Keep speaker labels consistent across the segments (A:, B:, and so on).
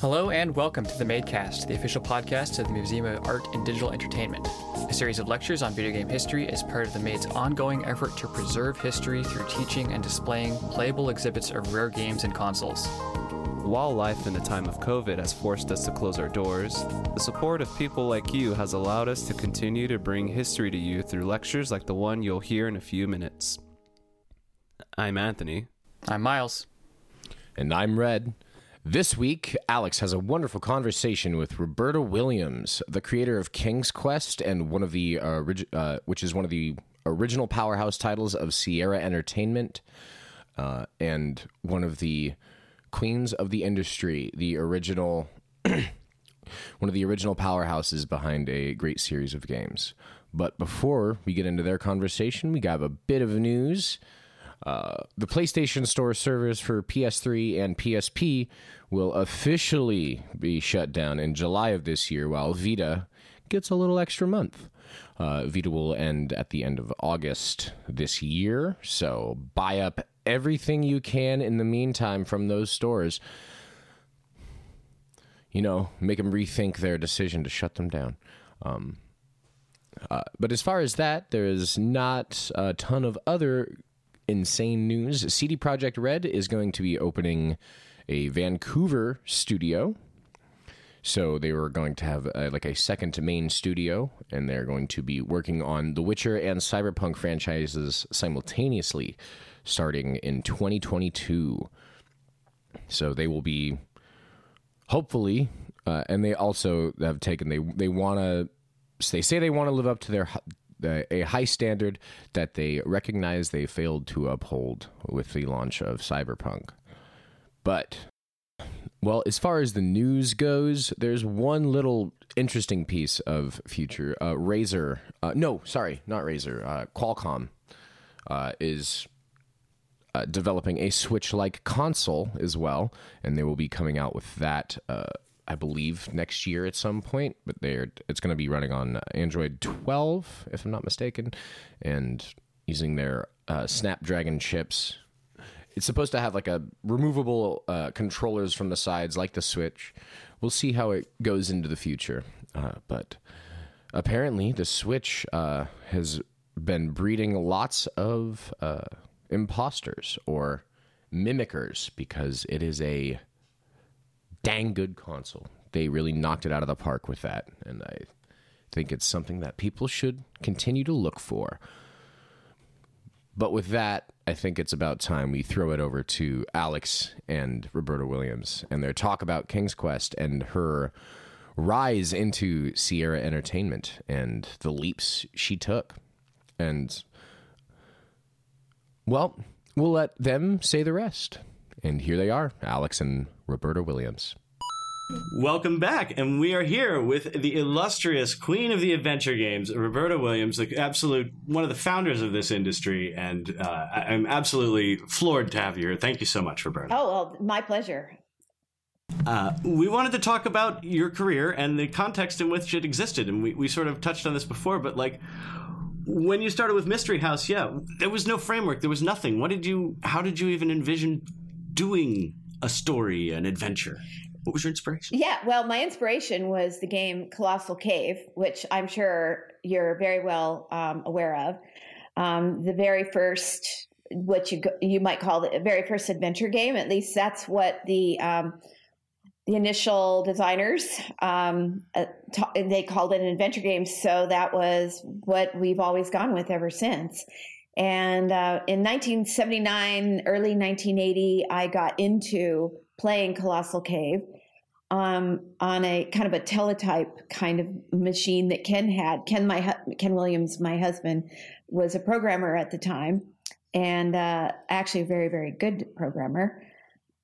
A: Hello and welcome to the Madecast, the official podcast of the Museum of Art and Digital Entertainment. A series of lectures on video game history is part of the Made's ongoing effort to preserve history through teaching and displaying playable exhibits of rare games and consoles.
B: While life in the time of COVID has forced us to close our doors, the support of people like you has allowed us to continue to bring history to you through lectures like the one you'll hear in a few minutes. I'm Anthony.
A: I'm Miles.
C: And I'm Red. This week, Alex has a wonderful conversation with Roberta Williams, the creator of King's Quest and one of the uh, uh, which is one of the original powerhouse titles of Sierra Entertainment, uh, and one of the queens of the industry, the original one of the original powerhouses behind a great series of games. But before we get into their conversation, we got a bit of news. Uh, the PlayStation Store servers for PS3 and PSP will officially be shut down in July of this year, while Vita gets a little extra month. Uh, Vita will end at the end of August this year, so buy up everything you can in the meantime from those stores. You know, make them rethink their decision to shut them down. Um, uh, but as far as that, there is not a ton of other insane news. CD Projekt Red is going to be opening a Vancouver studio. So they were going to have uh, like a second main studio, and they're going to be working on The Witcher and Cyberpunk franchises simultaneously, starting in 2022. So they will be, hopefully, uh, and they also have taken they they want to they say they want to live up to their a high standard that they recognize they failed to uphold with the launch of Cyberpunk. But, well, as far as the news goes, there's one little interesting piece of future. Uh, Razer, uh, no, sorry, not Razer, uh, Qualcomm uh, is uh, developing a Switch like console as well, and they will be coming out with that uh, I believe next year at some point, but they're it's going to be running on Android 12 if I'm not mistaken, and using their uh, Snapdragon chips. It's supposed to have like a removable uh, controllers from the sides, like the Switch. We'll see how it goes into the future, uh, but apparently the Switch uh, has been breeding lots of uh, imposters or mimickers because it is a dang good console. They really knocked it out of the park with that, and I think it's something that people should continue to look for. But with that, I think it's about time we throw it over to Alex and Roberta Williams and their talk about King's Quest and her rise into Sierra Entertainment and the leaps she took. And, well, we'll let them say the rest. And here they are, Alex and Roberta Williams.
D: Welcome back, and we are here with the illustrious queen of the adventure games, Roberta Williams, the absolute one of the founders of this industry, and uh, I'm absolutely floored to have you here. Thank you so much, Roberta.
E: Oh, well, my pleasure.
D: Uh, we wanted to talk about your career and the context in which it existed, and we, we sort of touched on this before, but like when you started with Mystery House, yeah, there was no framework, there was nothing. What did you? How did you even envision doing a story, an adventure? What was your inspiration?
E: Yeah, well, my inspiration was the game Colossal Cave, which I'm sure you're very well um, aware of. Um, the very first, what you you might call the very first adventure game. At least that's what the um, the initial designers um, uh, they called it an adventure game. So that was what we've always gone with ever since. And uh, in 1979, early 1980, I got into playing Colossal Cave um, on a kind of a teletype kind of machine that Ken had. Ken, my Ken Williams, my husband, was a programmer at the time, and uh, actually a very very good programmer.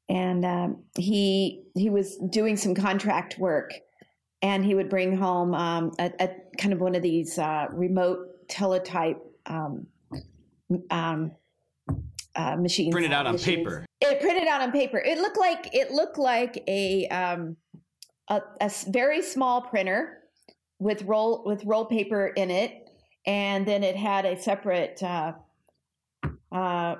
E: And um, he he was doing some contract work, and he would bring home um, a, a, kind of one of these uh, remote teletype um, um, uh, machines
D: printed out on paper.
E: It printed out on paper. It looked like it looked like a um, a, a very small printer with roll with roll paper in it, and then it had a separate uh, uh,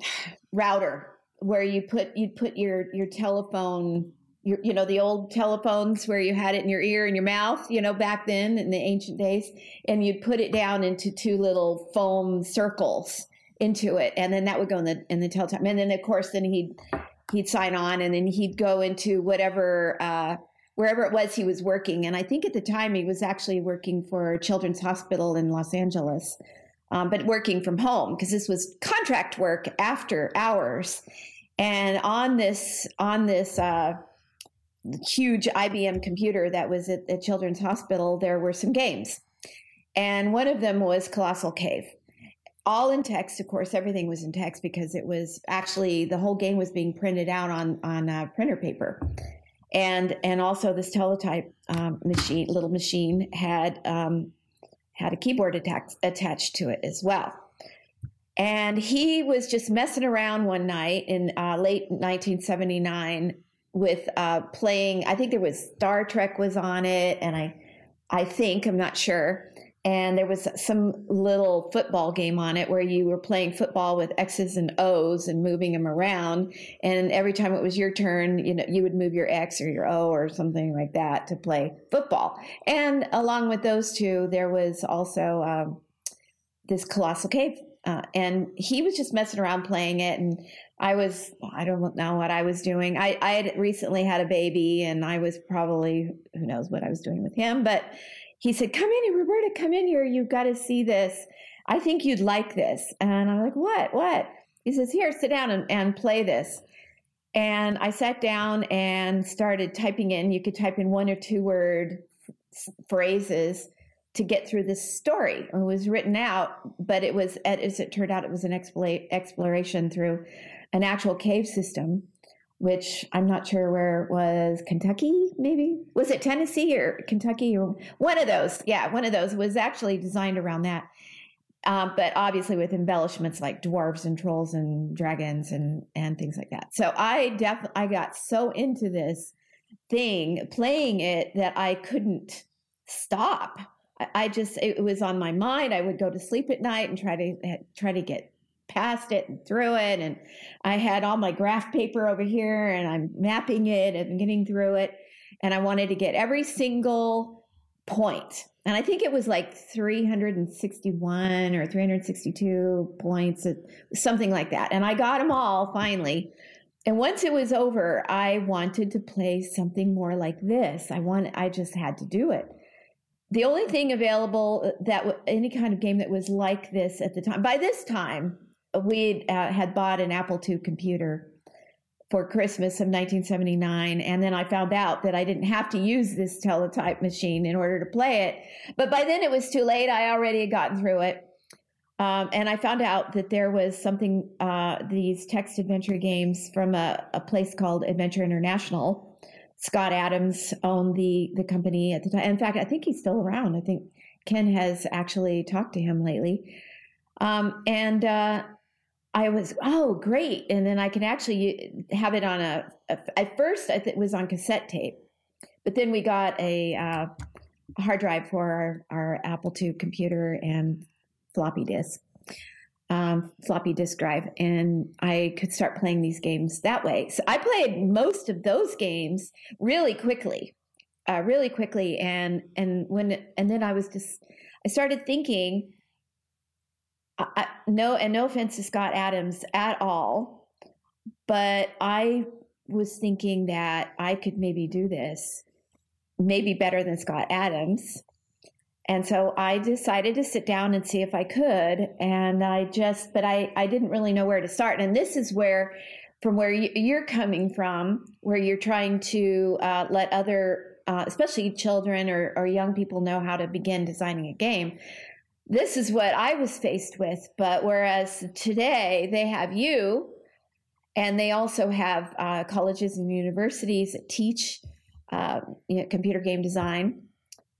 E: router where you put you'd put your your telephone your, you know, the old telephones where you had it in your ear and your mouth, you know, back then in the ancient days, and you'd put it down into two little foam circles into it, and then that would go in the in the teletype, and then of course then he'd he'd sign on, and then he'd go into whatever. Uh, wherever it was he was working. And I think at the time he was actually working for Children's Hospital in Los Angeles, um, but working from home because this was contract work after hours. And on this on this uh, huge IBM computer that was at the Children's Hospital, there were some games, and one of them was Colossal Cave. All in text, of course. Everything was in text because it was actually the whole game was being printed out on on uh, printer paper and and also this teletype um, machine, little machine, had um, had a keyboard attach, attached to it as well. And he was just messing around one night in uh, late 1979 with uh, playing. I think there was Star Trek was on it, and I I think I'm not sure and there was some little football game on it where you were playing football with X's and O's and moving them around. And every time it was your turn, you know, you would move your X or your O or something like that to play football. And along with those two, there was also um, this colossal cave. Uh, and he was just messing around playing it and I was I don't know what I was doing. I, I had recently had a baby and I was probably who knows what I was doing with him, but he said, Come in here, Roberta, come in here. You've got to see this. I think you'd like this. And I'm like, What? What? He says, Here, sit down and, and play this. And I sat down and started typing in. You could type in one or two word phrases to get through this story. It was written out, but it was, as it turned out, it was an exploration through an actual cave system which I'm not sure where it was. Kentucky, maybe? Was it Tennessee or Kentucky or one of those? Yeah, one of those was actually designed around that. Um, but obviously with embellishments like dwarves and trolls and dragons and and things like that. So I definitely I got so into this thing playing it that I couldn't stop. I, just it was on my mind. I would go to sleep at night and try to eh, try to get past it and through it. And I had all my graph paper over here and I'm mapping it and getting through it. And I wanted to get every single point. And I think it was like 361 or 362 points, uh, something like that. And I got them all finally. And once it was over, I wanted to play something more like this. I want I just had to do it the only thing available that any kind of game that was like this at the time by this time we uh, had bought an Apple II computer for Christmas of 1979. And then I found out that I didn't have to use this teletype machine in order to play it. But by then it was too late. I already had gotten through it. Um, and I found out that there was something, uh, these text adventure games from a, a, place called Adventure International. Scott Adams owned the, the company at the time. In fact, I think he's still around. I think Ken has actually talked to him lately. Um, and uh, I was, oh, great. And then I can actually have it on a, a at first, I think it was on cassette tape, but then we got a, uh, hard drive for our, our, Apple II computer and floppy disk, um, floppy disk drive. And I could start playing these games that way. So I played most of those games really quickly, uh, really quickly. And, and when, and then I was just, I started thinking, I, no, and no offense to Scott Adams at all, but I was thinking that I could maybe do this, maybe better than Scott Adams. And so I decided to sit down and see if I could. And I just, but I, I didn't really know where to start. And this is where, from where you're coming from, where you're trying to uh, let other, uh, especially children or, or young people, know how to begin designing a game this is what I was faced with. But whereas today they have you, and they also have uh, colleges and universities that teach uh, you know, computer game design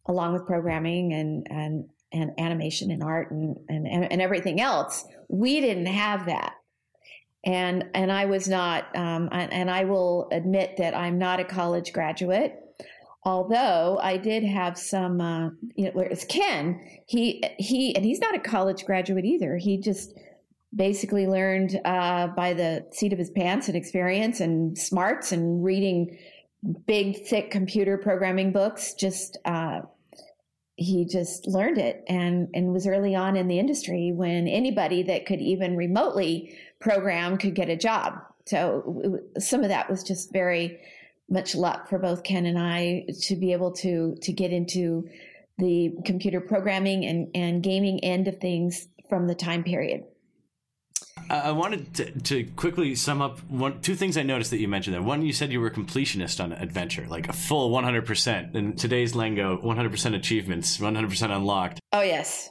E: along with programming and and and animation and art and, and and everything else. We didn't have that. And and I was not, um, and I will admit that I'm not a college graduate. Although I did have some, uh, you know, whereas Ken, he he, and he's not a college graduate either. He just basically learned uh, by the seat of his pants and experience and smarts and reading big, thick computer programming books. Just uh, he just learned it and and was early on in the industry when anybody that could even remotely program could get a job. So some of that was just very much luck for both Ken and I to be able to to get into the computer programming and, and gaming end of things from the time period.
D: I wanted to, to, quickly sum up one, two things I noticed that you mentioned there. One, you said you were a completionist on adventure, like a full 100%. In today's lingo, 100% achievements, 100% unlocked.
E: Oh, yes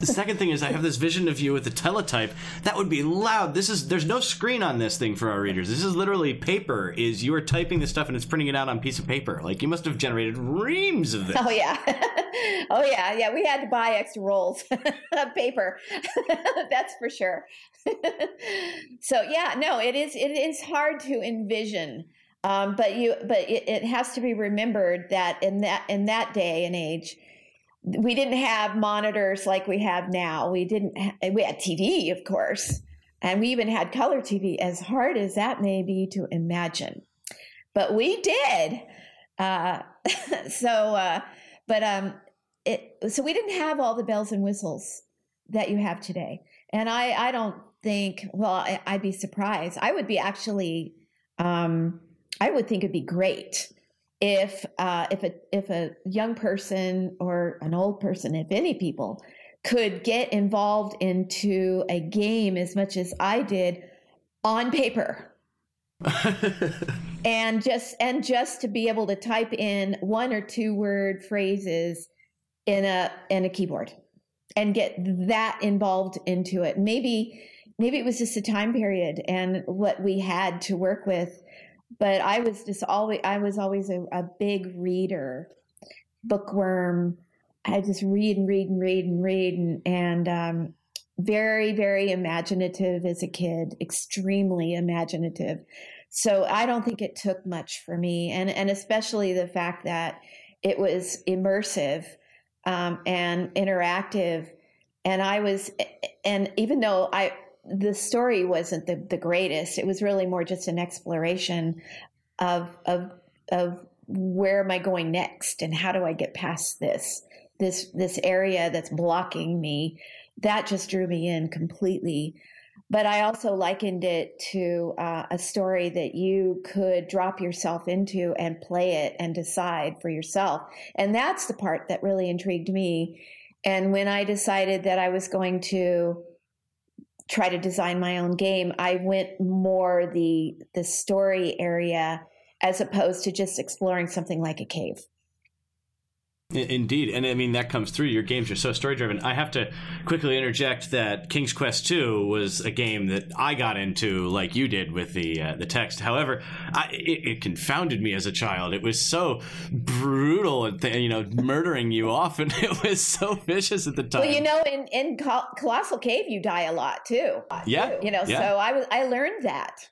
D: the second thing is I have this vision of you with a teletype that would be loud. This is there's no screen on this thing for our readers. This is literally paper. Is you are typing this stuff and it's printing it out on a piece of paper. Like you must have generated reams of this.
E: Oh yeah, oh yeah, yeah. We had to buy extra rolls of paper. That's for sure. so yeah, no, it is it is hard to envision. Um, but you, but it, it has to be remembered that in that in that day and age, we didn't have monitors like we have now. We didn't. Ha- we had TV, of course, and we even had color TV. As hard as that may be to imagine, but we did. Uh, so, uh, but um, it. So we didn't have all the bells and whistles that you have today, and I. I don't think. Well, I, would be surprised. I would be actually. Um, I would think it'd be great if uh, if a if a young person or an old person, if any people, could get involved into a game as much as I did on paper. and just and just to be able to type in one or two word phrases in a in a keyboard and get that involved into it maybe maybe it was just a time period and what we had to work with but I was just always I was always a, a big reader, bookworm. I just read and read and read and read and, and um, very very imaginative as a kid, extremely imaginative. So I don't think it took much for me, and and especially the fact that it was immersive um, and interactive, and I was, and even though I the story wasn't the, the greatest. It was really more just an exploration of of of where am I going next and how do I get past this this this area that's blocking me. That just drew me in completely. But I also likened it to uh, a story that you could drop yourself into and play it and decide for yourself. And that's the part that really intrigued me. And when I decided that I was going to try to design my own game, I went more the the story area as opposed to just exploring something like a cave.
D: Indeed, and I mean that comes through. Your games are so story driven. I have to quickly interject that King's Quest II was a game that I got into, like you did with the uh, the text. However, I, it, it, confounded me as a child. It was so brutal and you know murdering you off, and it was so vicious at the time.
E: Well, you know, in in Colossal Cave, you die a lot too.
D: Yeah,
E: you know.
D: Yeah.
E: So I was I learned that.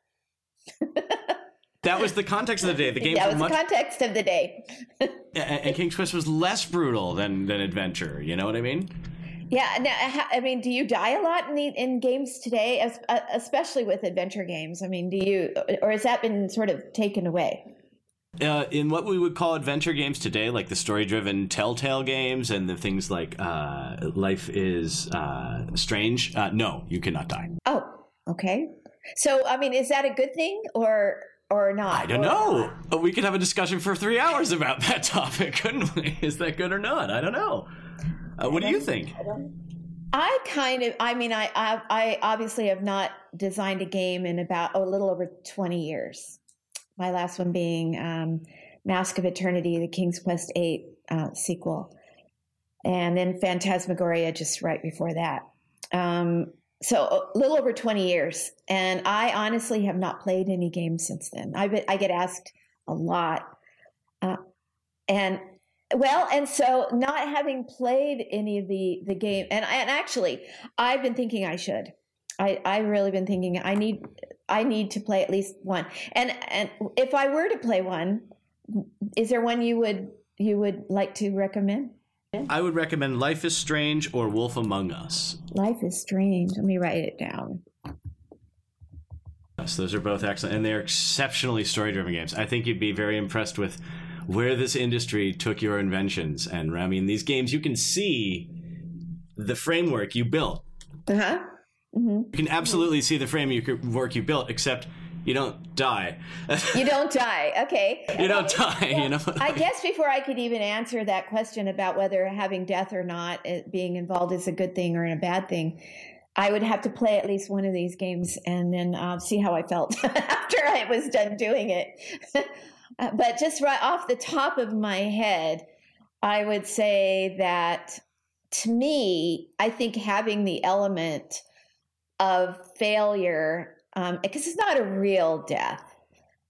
D: that was the context of the day. The game
E: that was
D: much,
E: the context of the day.
D: and, King's Quest was less brutal than than Adventure. You know what I mean?
E: Yeah. Now, I mean, do you die a lot in the, in games today, as, uh, especially with adventure games? I mean, do you, or has that been sort of taken away?
D: Uh, in what we would call adventure games today, like the story-driven Telltale games and the things like uh, Life is uh, Strange, uh, no, you cannot die.
E: Oh, okay. So, I mean, is that a good thing, or or not?
D: I don't know. We could have a discussion for three hours about that topic, couldn't we? Is that good or not? I don't know. Uh, what do you think?
E: I kind of, I mean, I, I, I, obviously have not designed a game in about oh, a little over 20 years. My last one being um, Mask of Eternity, the King's Quest VIII uh, sequel. And then Phantasmagoria just right before that. Um, so a little over 20 years and i honestly have not played any games since then. I, I get asked a lot uh, and well and so not having played any of the the game and, and actually i've been thinking i should. I i've really been thinking i need i need to play at least one. And and if i were to play one is there one you would you would like to recommend
D: I would recommend Life is Strange or Wolf Among Us.
E: Life is Strange. Let me write it down.
D: Yes, those are both excellent, and they're exceptionally story-driven games. I think you'd be very impressed with where this industry took your inventions. And I mean, these games, you can see the framework you built.
E: Uh huh. Mm-hmm.
D: You can absolutely see the framework you built, except you don't die.
E: you don't die. Okay.
D: You don't die. You know.
E: I guess before I could even answer that question about whether having death or not being involved is a good thing or a bad thing, I would have to play at least one of these games and then uh, see how I felt after I was done doing it. but just right off the top of my head, I would say that to me, I think having the element of failure, um, because it's not a real death,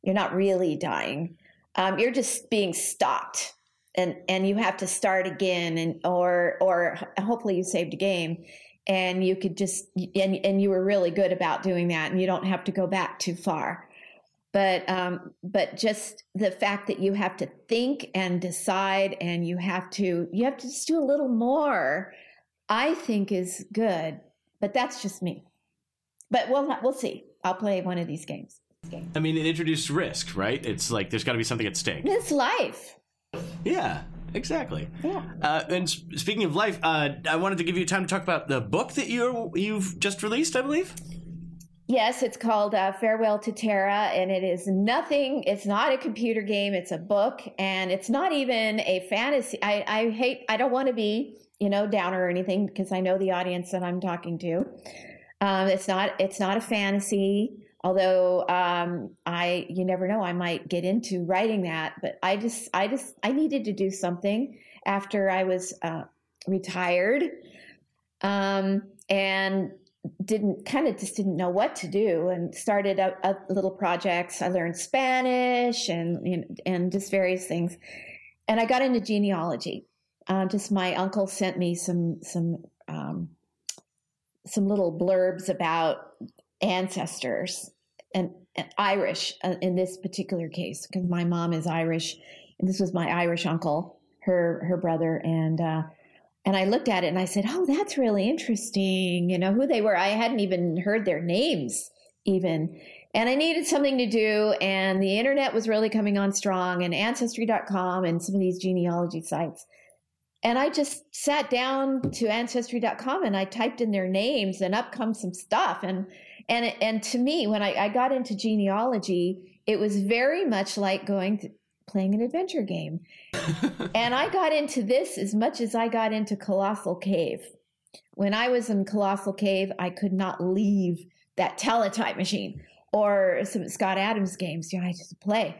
E: you're not really dying. Um, you're just being stopped, and and you have to start again, and or or hopefully you saved a game, and you could just and and you were really good about doing that, and you don't have to go back too far. But um, but just the fact that you have to think and decide and you have to you have to just do a little more i think is good. But that's just me. But we'll we'll see i'll play one of these games
D: i mean it introduced risk right it's like there's got to be something at stake
E: it's life
D: yeah exactly
E: yeah
D: uh, and speaking of life uh, i wanted to give you time to talk about the book that you you've just released i believe
E: Yes, it's called uh, Farewell to Tara, and it is nothing. It's not a computer game. It's a book, and it's not even a fantasy. I, I hate. I don't want to be, you know, downer or anything because I know the audience that I'm talking to. Um, it's not. It's not a fantasy. Although um, I, you never know, I might get into writing that. But I just, I just, I needed to do something after I was uh, retired, um, and didn't kind of just didn't know what to do and started a, little projects. I learned Spanish and and just various things, and I got into genealogy. Uh, just my uncle sent me some some um, some little blurbs about ancestors and, and Irish uh, in this particular case because my mom is Irish, and this was my Irish uncle, her her brother, and uh, and I looked at it and I said, "Oh, that's really interesting." You know who they were. I hadn't even heard their names even. And I needed something to do and the internet was really coming on strong and ancestry.com and some of these genealogy sites. And I just sat down to ancestry.com and I typed in their names and up comes some stuff and and and to me when I, I got into genealogy, it was very much like going to, playing an adventure game. and I got into this as much as I got into Colossal Cave. When I was in Colossal Cave, I could not leave that teletype machine or some Scott Adams games. You know, I just play.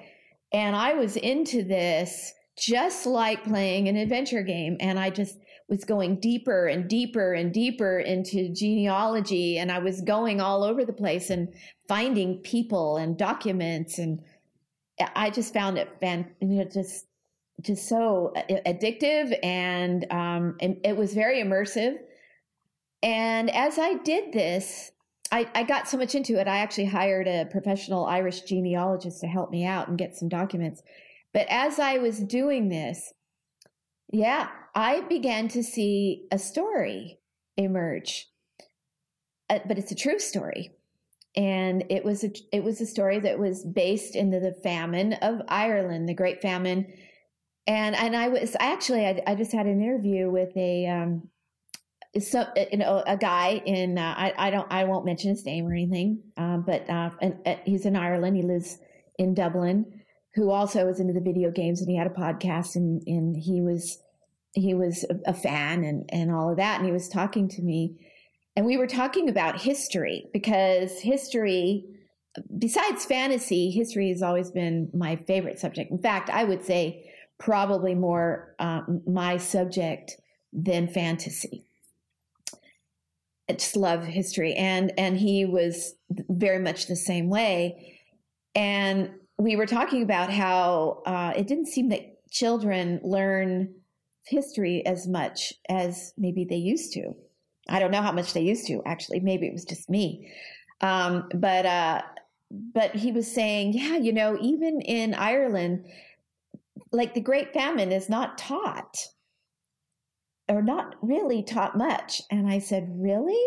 E: And I was into this just like playing an adventure game. And I just was going deeper and deeper and deeper into genealogy. And I was going all over the place and finding people and documents and I just found it fan, just just so addictive, and um, and it was very immersive. And as I did this, I, I got so much into it. I actually hired a professional Irish genealogist to help me out and get some documents. But as I was doing this, yeah, I began to see a story emerge. Uh, but it's a true story and it was a it was a story that was based in the, famine of Ireland, the Great Famine, and and I was actually I, I just had an interview with a um, so you know a guy in uh, I I don't I won't mention his name or anything, um, but uh, and, uh, he's in Ireland. He lives in Dublin, who also was into the video games, and he had a podcast, and and he was he was a, fan and and all of that, and he was talking to me and we were talking about history because history, besides fantasy, history has always been my favorite subject. In fact, I would say probably more um, my subject than fantasy. I just love history, and and he was very much the same way. And we were talking about how uh, it didn't seem that children learn history as much as maybe they used to. I don't know how much they used to actually. Maybe it was just me. Um, but uh, but he was saying, yeah, you know, even in Ireland, like the Great Famine is not taught or not really taught much. And I said, really?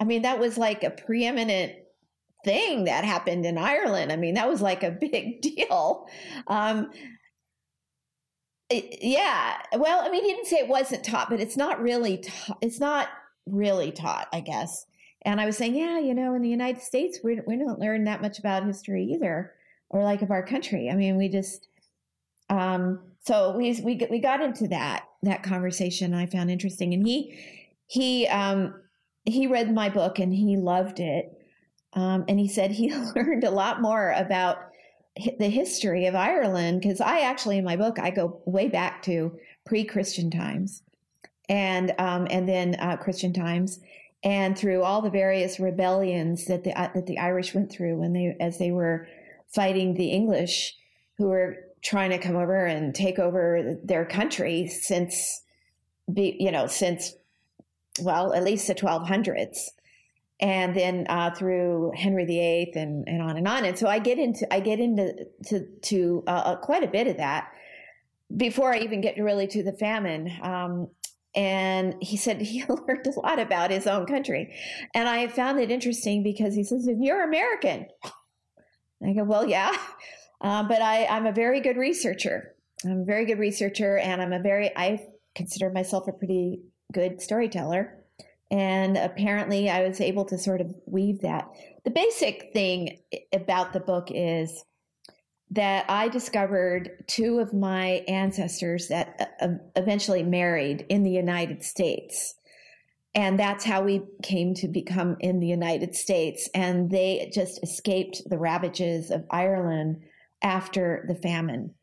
E: I mean, that was like a preeminent thing that happened in Ireland. I mean, that was like a big deal. Um, it, yeah. Well, I mean, he didn't say it wasn't taught, but it's not really taught. It's not really taught, I guess. And I was saying, yeah, you know, in the United States, we, we don't learn that much about history either, or like of our country. I mean, we just, um, so we, we, we got into that, that conversation I found interesting. And he, he, um, he read my book and he loved it. Um, and he said he learned a lot more about the history of Ireland because I actually in my book I go way back to pre-Christian times, and um, and then uh, Christian times, and through all the various rebellions that the uh, that the Irish went through when they as they were fighting the English who were trying to come over and take over their country since be you know since well at least the 1200s and then uh, through Henry VIII and, and on and on. And so I get into I get into to, to uh, uh, quite a bit of that before I even get really to the famine. Um, and he said he learned a lot about his own country, and I found it interesting because he says, "You're American." I go, "Well, yeah, uh, but I, I'm a very good researcher. I'm a very good researcher, and I'm a very I consider myself a pretty good storyteller." And apparently, I was able to sort of weave that. The basic thing about the book is that I discovered two of my ancestors that uh, eventually married in the United States. And that's how we came to become in the United States. And they just escaped the ravages of Ireland after the famine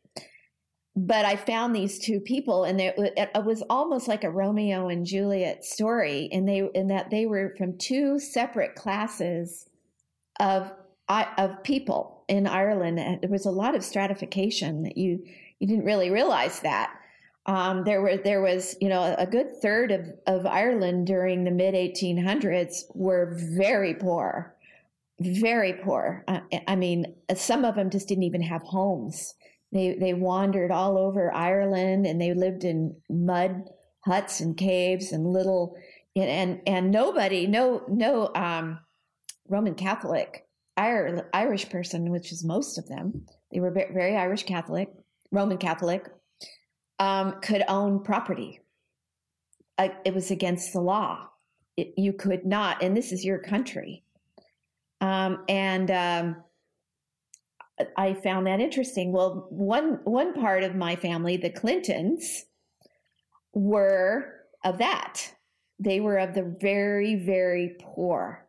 E: but I found these two people, and it was almost like a Romeo and Juliet story, and they in that they were from two separate classes of of people in Ireland. And there was a lot of stratification that you you didn't really realize that. Um, there were there was you know a good third of of Ireland during the mid 1800s were very poor, very poor. Uh, I mean, some of them just didn't even have homes they they wandered all over Ireland and they lived in mud huts and caves and little and and nobody no no um, Roman Catholic Irish person, which is most of them, they were very Irish Catholic, Roman Catholic, um, could own property. it was against the law. It, you could not, and this is your country. Um, and um, I found that interesting. Well, one one part of my family, the Clintons, were of that. They were of the very very poor,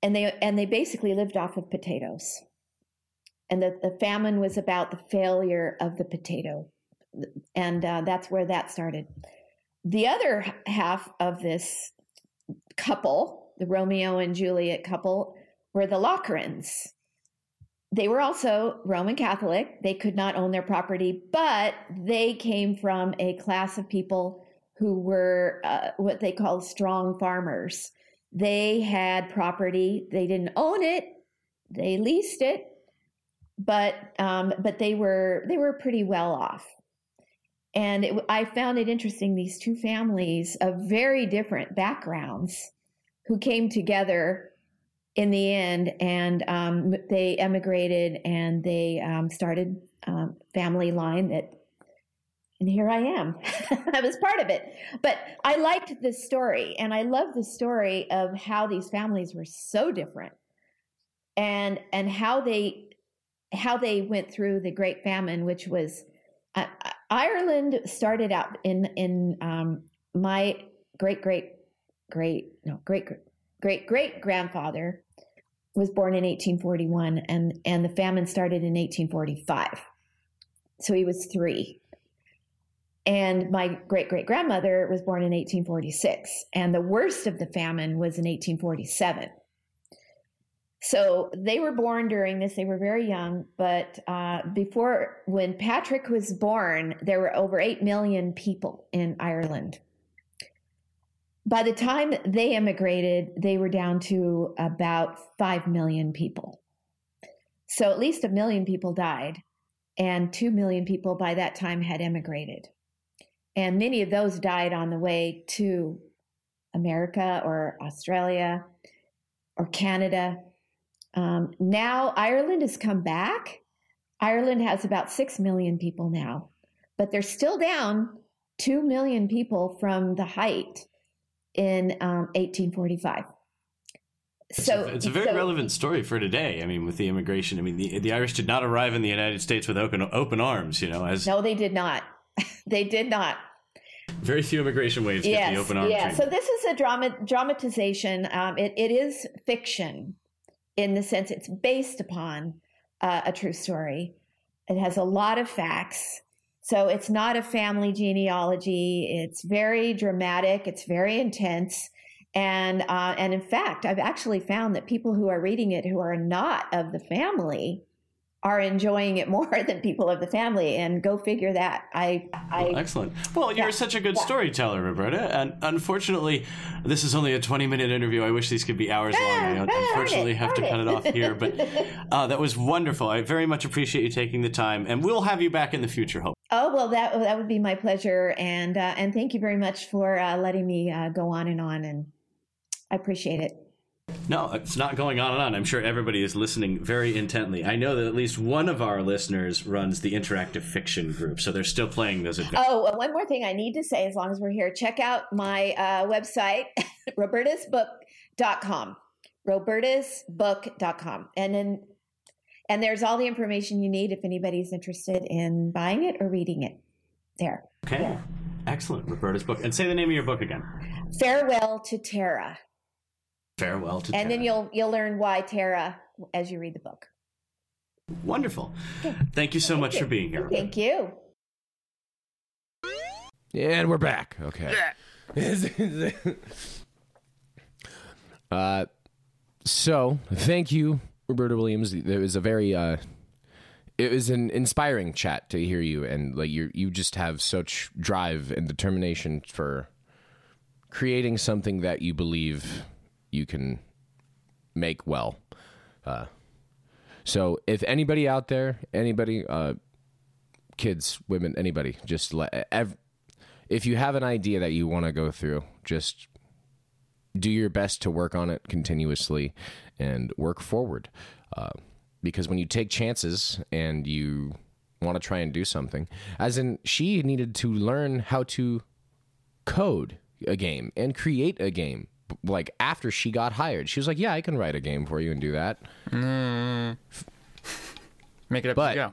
E: and they and they basically lived off of potatoes. And the, the famine was about the failure of the potato, and uh, that's where that started. The other half of this couple, the Romeo and Juliet couple, were the Lochrans they were also Roman Catholic. They could not own their property, but they came from a class of people who were uh, what they called strong farmers. They had property. They didn't own it. They leased it, but um, but they were they were pretty well off. And it, I found it interesting. These two families of very different backgrounds who came together in the end, and um, they emigrated and they um, started um, family line that, and here I am. I was part of it, but I liked this story, and I love the story of how these families were so different, and and how they how they went through the Great Famine, which was uh, Ireland started out in in um, my great great great no great great great grandfather was born in 1841 and and the famine started in 1845 so he was 3 and my great great grandmother was born in 1846 and the worst of the famine was in 1847 so they were born during this they were very young but uh, before when patrick was born there were over 8 million people in ireland by the time they immigrated, they were down to about 5 million people. So at least a million people died, and 2 million people by that time had immigrated. And many of those died on the way to America or Australia or Canada. Um, now Ireland has come back. Ireland has about 6 million people now, but they're still down 2 million people from the height in um, 1845. So
D: it's a very
E: so-
D: relevant story for today. I mean, with the immigration, I mean, the, the Irish did not arrive in the United States with open open arms. You know, as
E: No, they did not. they did not.
D: very few immigration waves get the open arms.
E: yeah. So this is a drama dramatization. Um, it, it is fiction, in the sense it's based upon uh, a true story. It has a lot of facts. So it's not a family genealogy. It's very dramatic. It's very intense. And uh, and in fact, I've actually found that people who are reading it who are not of the family are enjoying it more than people of the family. And go figure that. I I
D: Well, excellent. Well, you're
E: Yeah,
D: such a good
E: yeah.
D: storyteller, Roberta. And unfortunately, this is only a 20 minute interview. I wish these could be hours long. I unfortunately
E: it,
D: have to
E: darn
D: cut it
E: it.
D: off here. But uh, that was wonderful. I very much appreciate you taking the time. And we'll have you back in the future, hope.
E: Oh well, that that would be my pleasure, and uh, and thank you very much for uh, letting me uh, go on and on, and I appreciate it.
D: No, it's not going on and on. I'm sure everybody is listening very intently. I know that at least one of our listeners runs the interactive fiction group, so they're still playing those adventures.
E: Oh, one more thing I need to say, as long as we're here, check out my uh, website, robertasbook.com, robertasbook.com, and then and there's all the information you need if anybody's interested in buying it or reading it. There,
D: Okay. Excellent. Roberta's book. And say the name of your book again.
E: farewell to Tara,
D: Farewell to
E: and then you'll you'll learn why Tara as you read the book.
D: Wonderful. Thank you so much for being here.
E: Thank you.
C: And we're back. Okay. uh, so thank you, Roberta Williams. It was a very, uh, it was an inspiring chat to hear you, and like you, you just have such drive and determination for creating something that you believe you can make well. Uh, so if anybody out there, anybody, uh, kids, women, anybody, just let ev- if you have an idea that you want to go through, just do your best to work on it continuously and work forward. Uh, because when you take chances and you want to try and do something, as in she needed to learn how to code a game and create a game. Like after she got hired, she was like, "Yeah, I can write a game for you and do that."
A: Make it up
C: But-
A: as you go.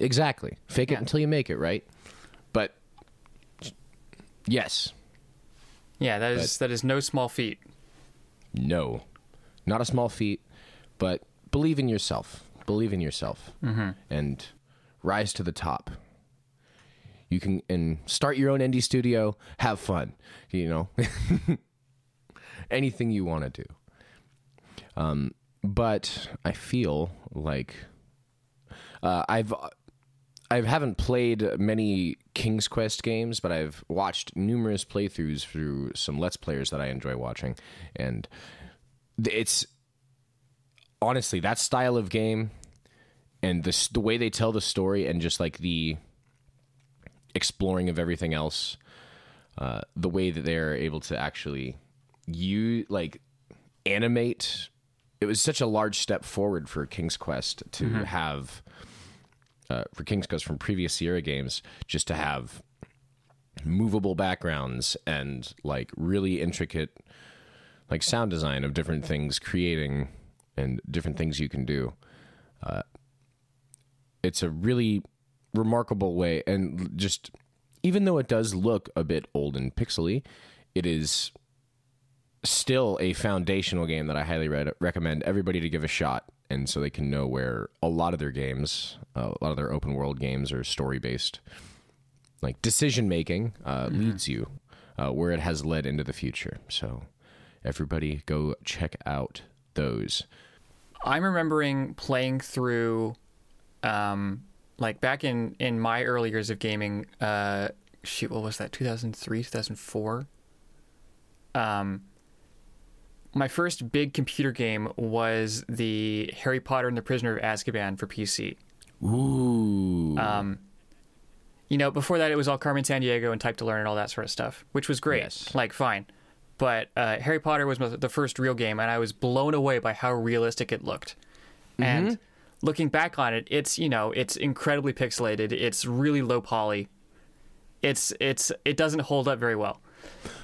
C: Exactly. Fake it until you make it, right? But yes,
A: Yeah, that is that is no small feat.
C: no, not a small feat, but believe in yourself. Believe in yourself, and rise to the top. You can and start your own indie studio. Have fun. You know, anything you want to do. Um, but I feel like uh, I've I haven't played many King's Quest games, but I've watched numerous playthroughs through some Let's Players that I enjoy watching, and it's honestly that style of game and the the way they tell the story and just like the exploring of everything else, uh, the way that they're able to actually you like animate. It was such a large step forward for King's Quest to have uh, for King's Quest from previous Sierra games, just to have movable backgrounds and like really intricate like sound design of different things creating and different things you can do. Uh, it's a really remarkable way, and just even though it does look a bit old and pixely, it is still a foundational game that I highly re- recommend everybody to give a shot, and so they can know where a lot of their games, uh, a lot of their open world games, are story based. Like decision making uh, leads you uh, where it has led into the future. So everybody go check out those.
A: I'm remembering playing through, um, like back in in my early years of gaming. Uh, shoot, what was that? 2003, 2004. Um, my first big computer game was the Harry Potter and the Prisoner of Azkaban for PC.
C: Ooh.
A: Um, you know, before that it was all Carmen Sandiego and Type to Learn and all that sort of stuff, which was great.
C: Yes.
A: Like, fine. But uh, Harry Potter was the first real game, and I was blown away by how realistic it looked. And looking back on it, it's you know it's incredibly pixelated. It's really low poly. It's it's it doesn't hold up very well.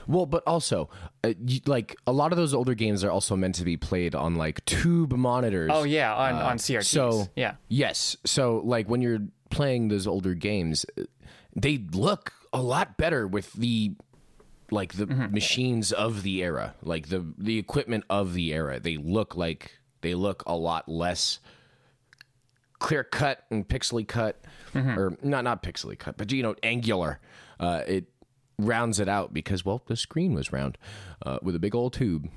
C: Well, but also, uh, you, like a lot of those older games are also meant to be played on like tube monitors.
A: Oh yeah, on on CRTs.
C: Uh, So
A: yeah,
C: yes, so like when you're playing those older games, uh, they look a lot better with the like the
A: Mm-hmm.
C: machines of the era, like the the equipment of the era. They look like they look a lot less clear cut and pixely cut,
A: Mm-hmm.
C: or not not pixely cut, but you know angular. Uh, it rounds it out because well the screen was round uh, with a big old tube,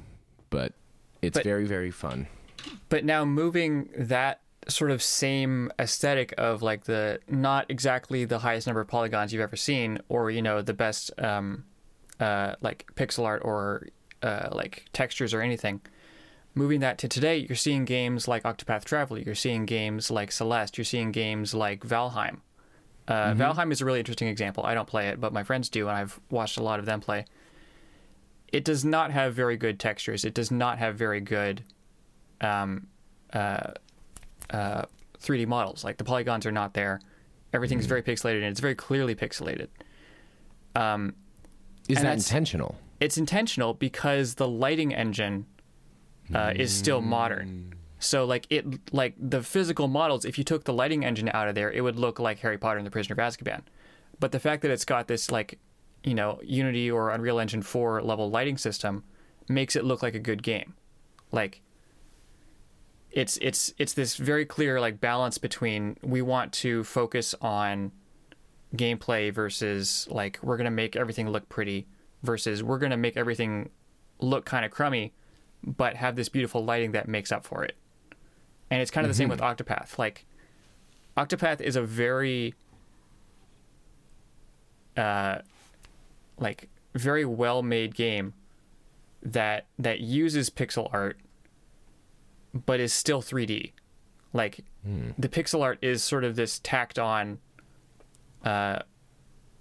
C: but it's
A: But-
C: very very fun.
A: but now moving that sort of same aesthetic of like the not exactly the highest number of polygons you've ever seen, or you know the best um, uh, like pixel art or uh, like textures or anything. Moving that to today, you're seeing games like Octopath Traveler, you're seeing games like Celeste, you're seeing games like Valheim. Uh, Valheim is a really interesting example. I don't play it, but my friends do, and I've watched a lot of them play. It does not have very good textures. It does not have very good um, uh, uh, 3D models. Like the polygons are not there. Everything's very pixelated, and it's very clearly pixelated. Um,
C: Is
A: And
C: that intentional?
A: it's intentional because the lighting engine uh, is still modern. So like it like the physical models, if you took the lighting engine out of there, it would look like Harry Potter and the Prisoner of Azkaban. But the fact that it's got this like you know Unity or Unreal Engine 4 level lighting system makes it look like a good game. Like it's it's it's this very clear like balance between we want to focus on gameplay versus like we're gonna make everything look pretty versus we're gonna make everything look kind of crummy but have this beautiful lighting that makes up for it. And it's kind of the same with octopath. Like octopath is a very uh like very well made game that that uses pixel art but is still 3d like the pixel art is sort of this tacked on uh,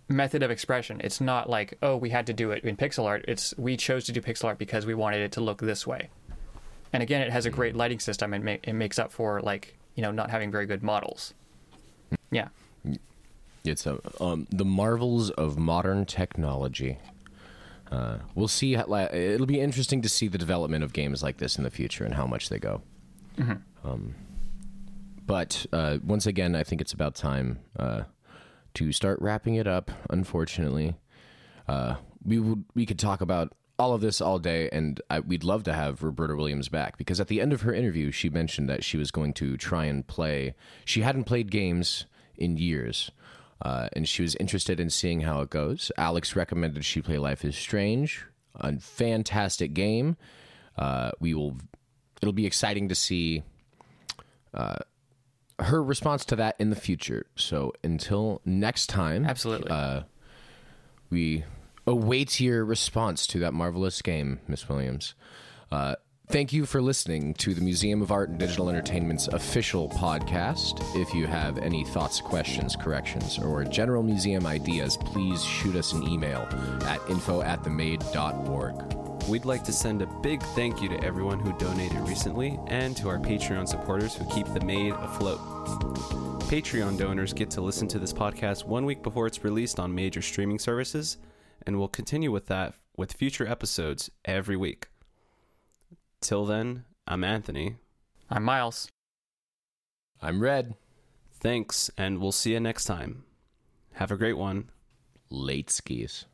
A: method of expression. It's not like, oh, we had to do it in pixel art. It's we chose to do pixel art because we wanted it to look this way. And again, it has a great lighting system and ma- it makes up for like you know not having very good models. Yeah,
C: It's um, the marvels of modern technology. Uh, we'll see. How, it'll be interesting to see the development of games like this in the future and how much they go. Um, but uh, once again, I think it's about time uh, to start wrapping it up. Unfortunately, uh, we would we could talk about all of this all day, and I, we'd love to have Roberta Williams back because at the end of her interview, she mentioned that she was going to try and play. She hadn't played games in years. Uh, and she was interested in seeing how it goes. Alex recommended she play Life is Strange, a fantastic game. Uh, we will. It'll be exciting to see uh, her response to that in the future. So until next time,
A: absolutely.
C: uh, we await your response to that marvelous game, Miss Williams. Uh, thank you for listening to the Museum of Art and Digital Entertainment's official podcast. If you have any thoughts, questions, corrections, or general museum ideas, please shoot us an email at info at themade.org.
B: We'd like to send a big thank you to everyone who donated recently and to our Patreon supporters who keep the MADE afloat. Patreon donors get to listen to this podcast one week before it's released on major streaming services, and we'll continue with that with future episodes every week. Till then, I'm Anthony.
A: I'm Miles.
C: I'm Red.
B: Thanks, and we'll see you next time. Have a great one.
C: Late skis.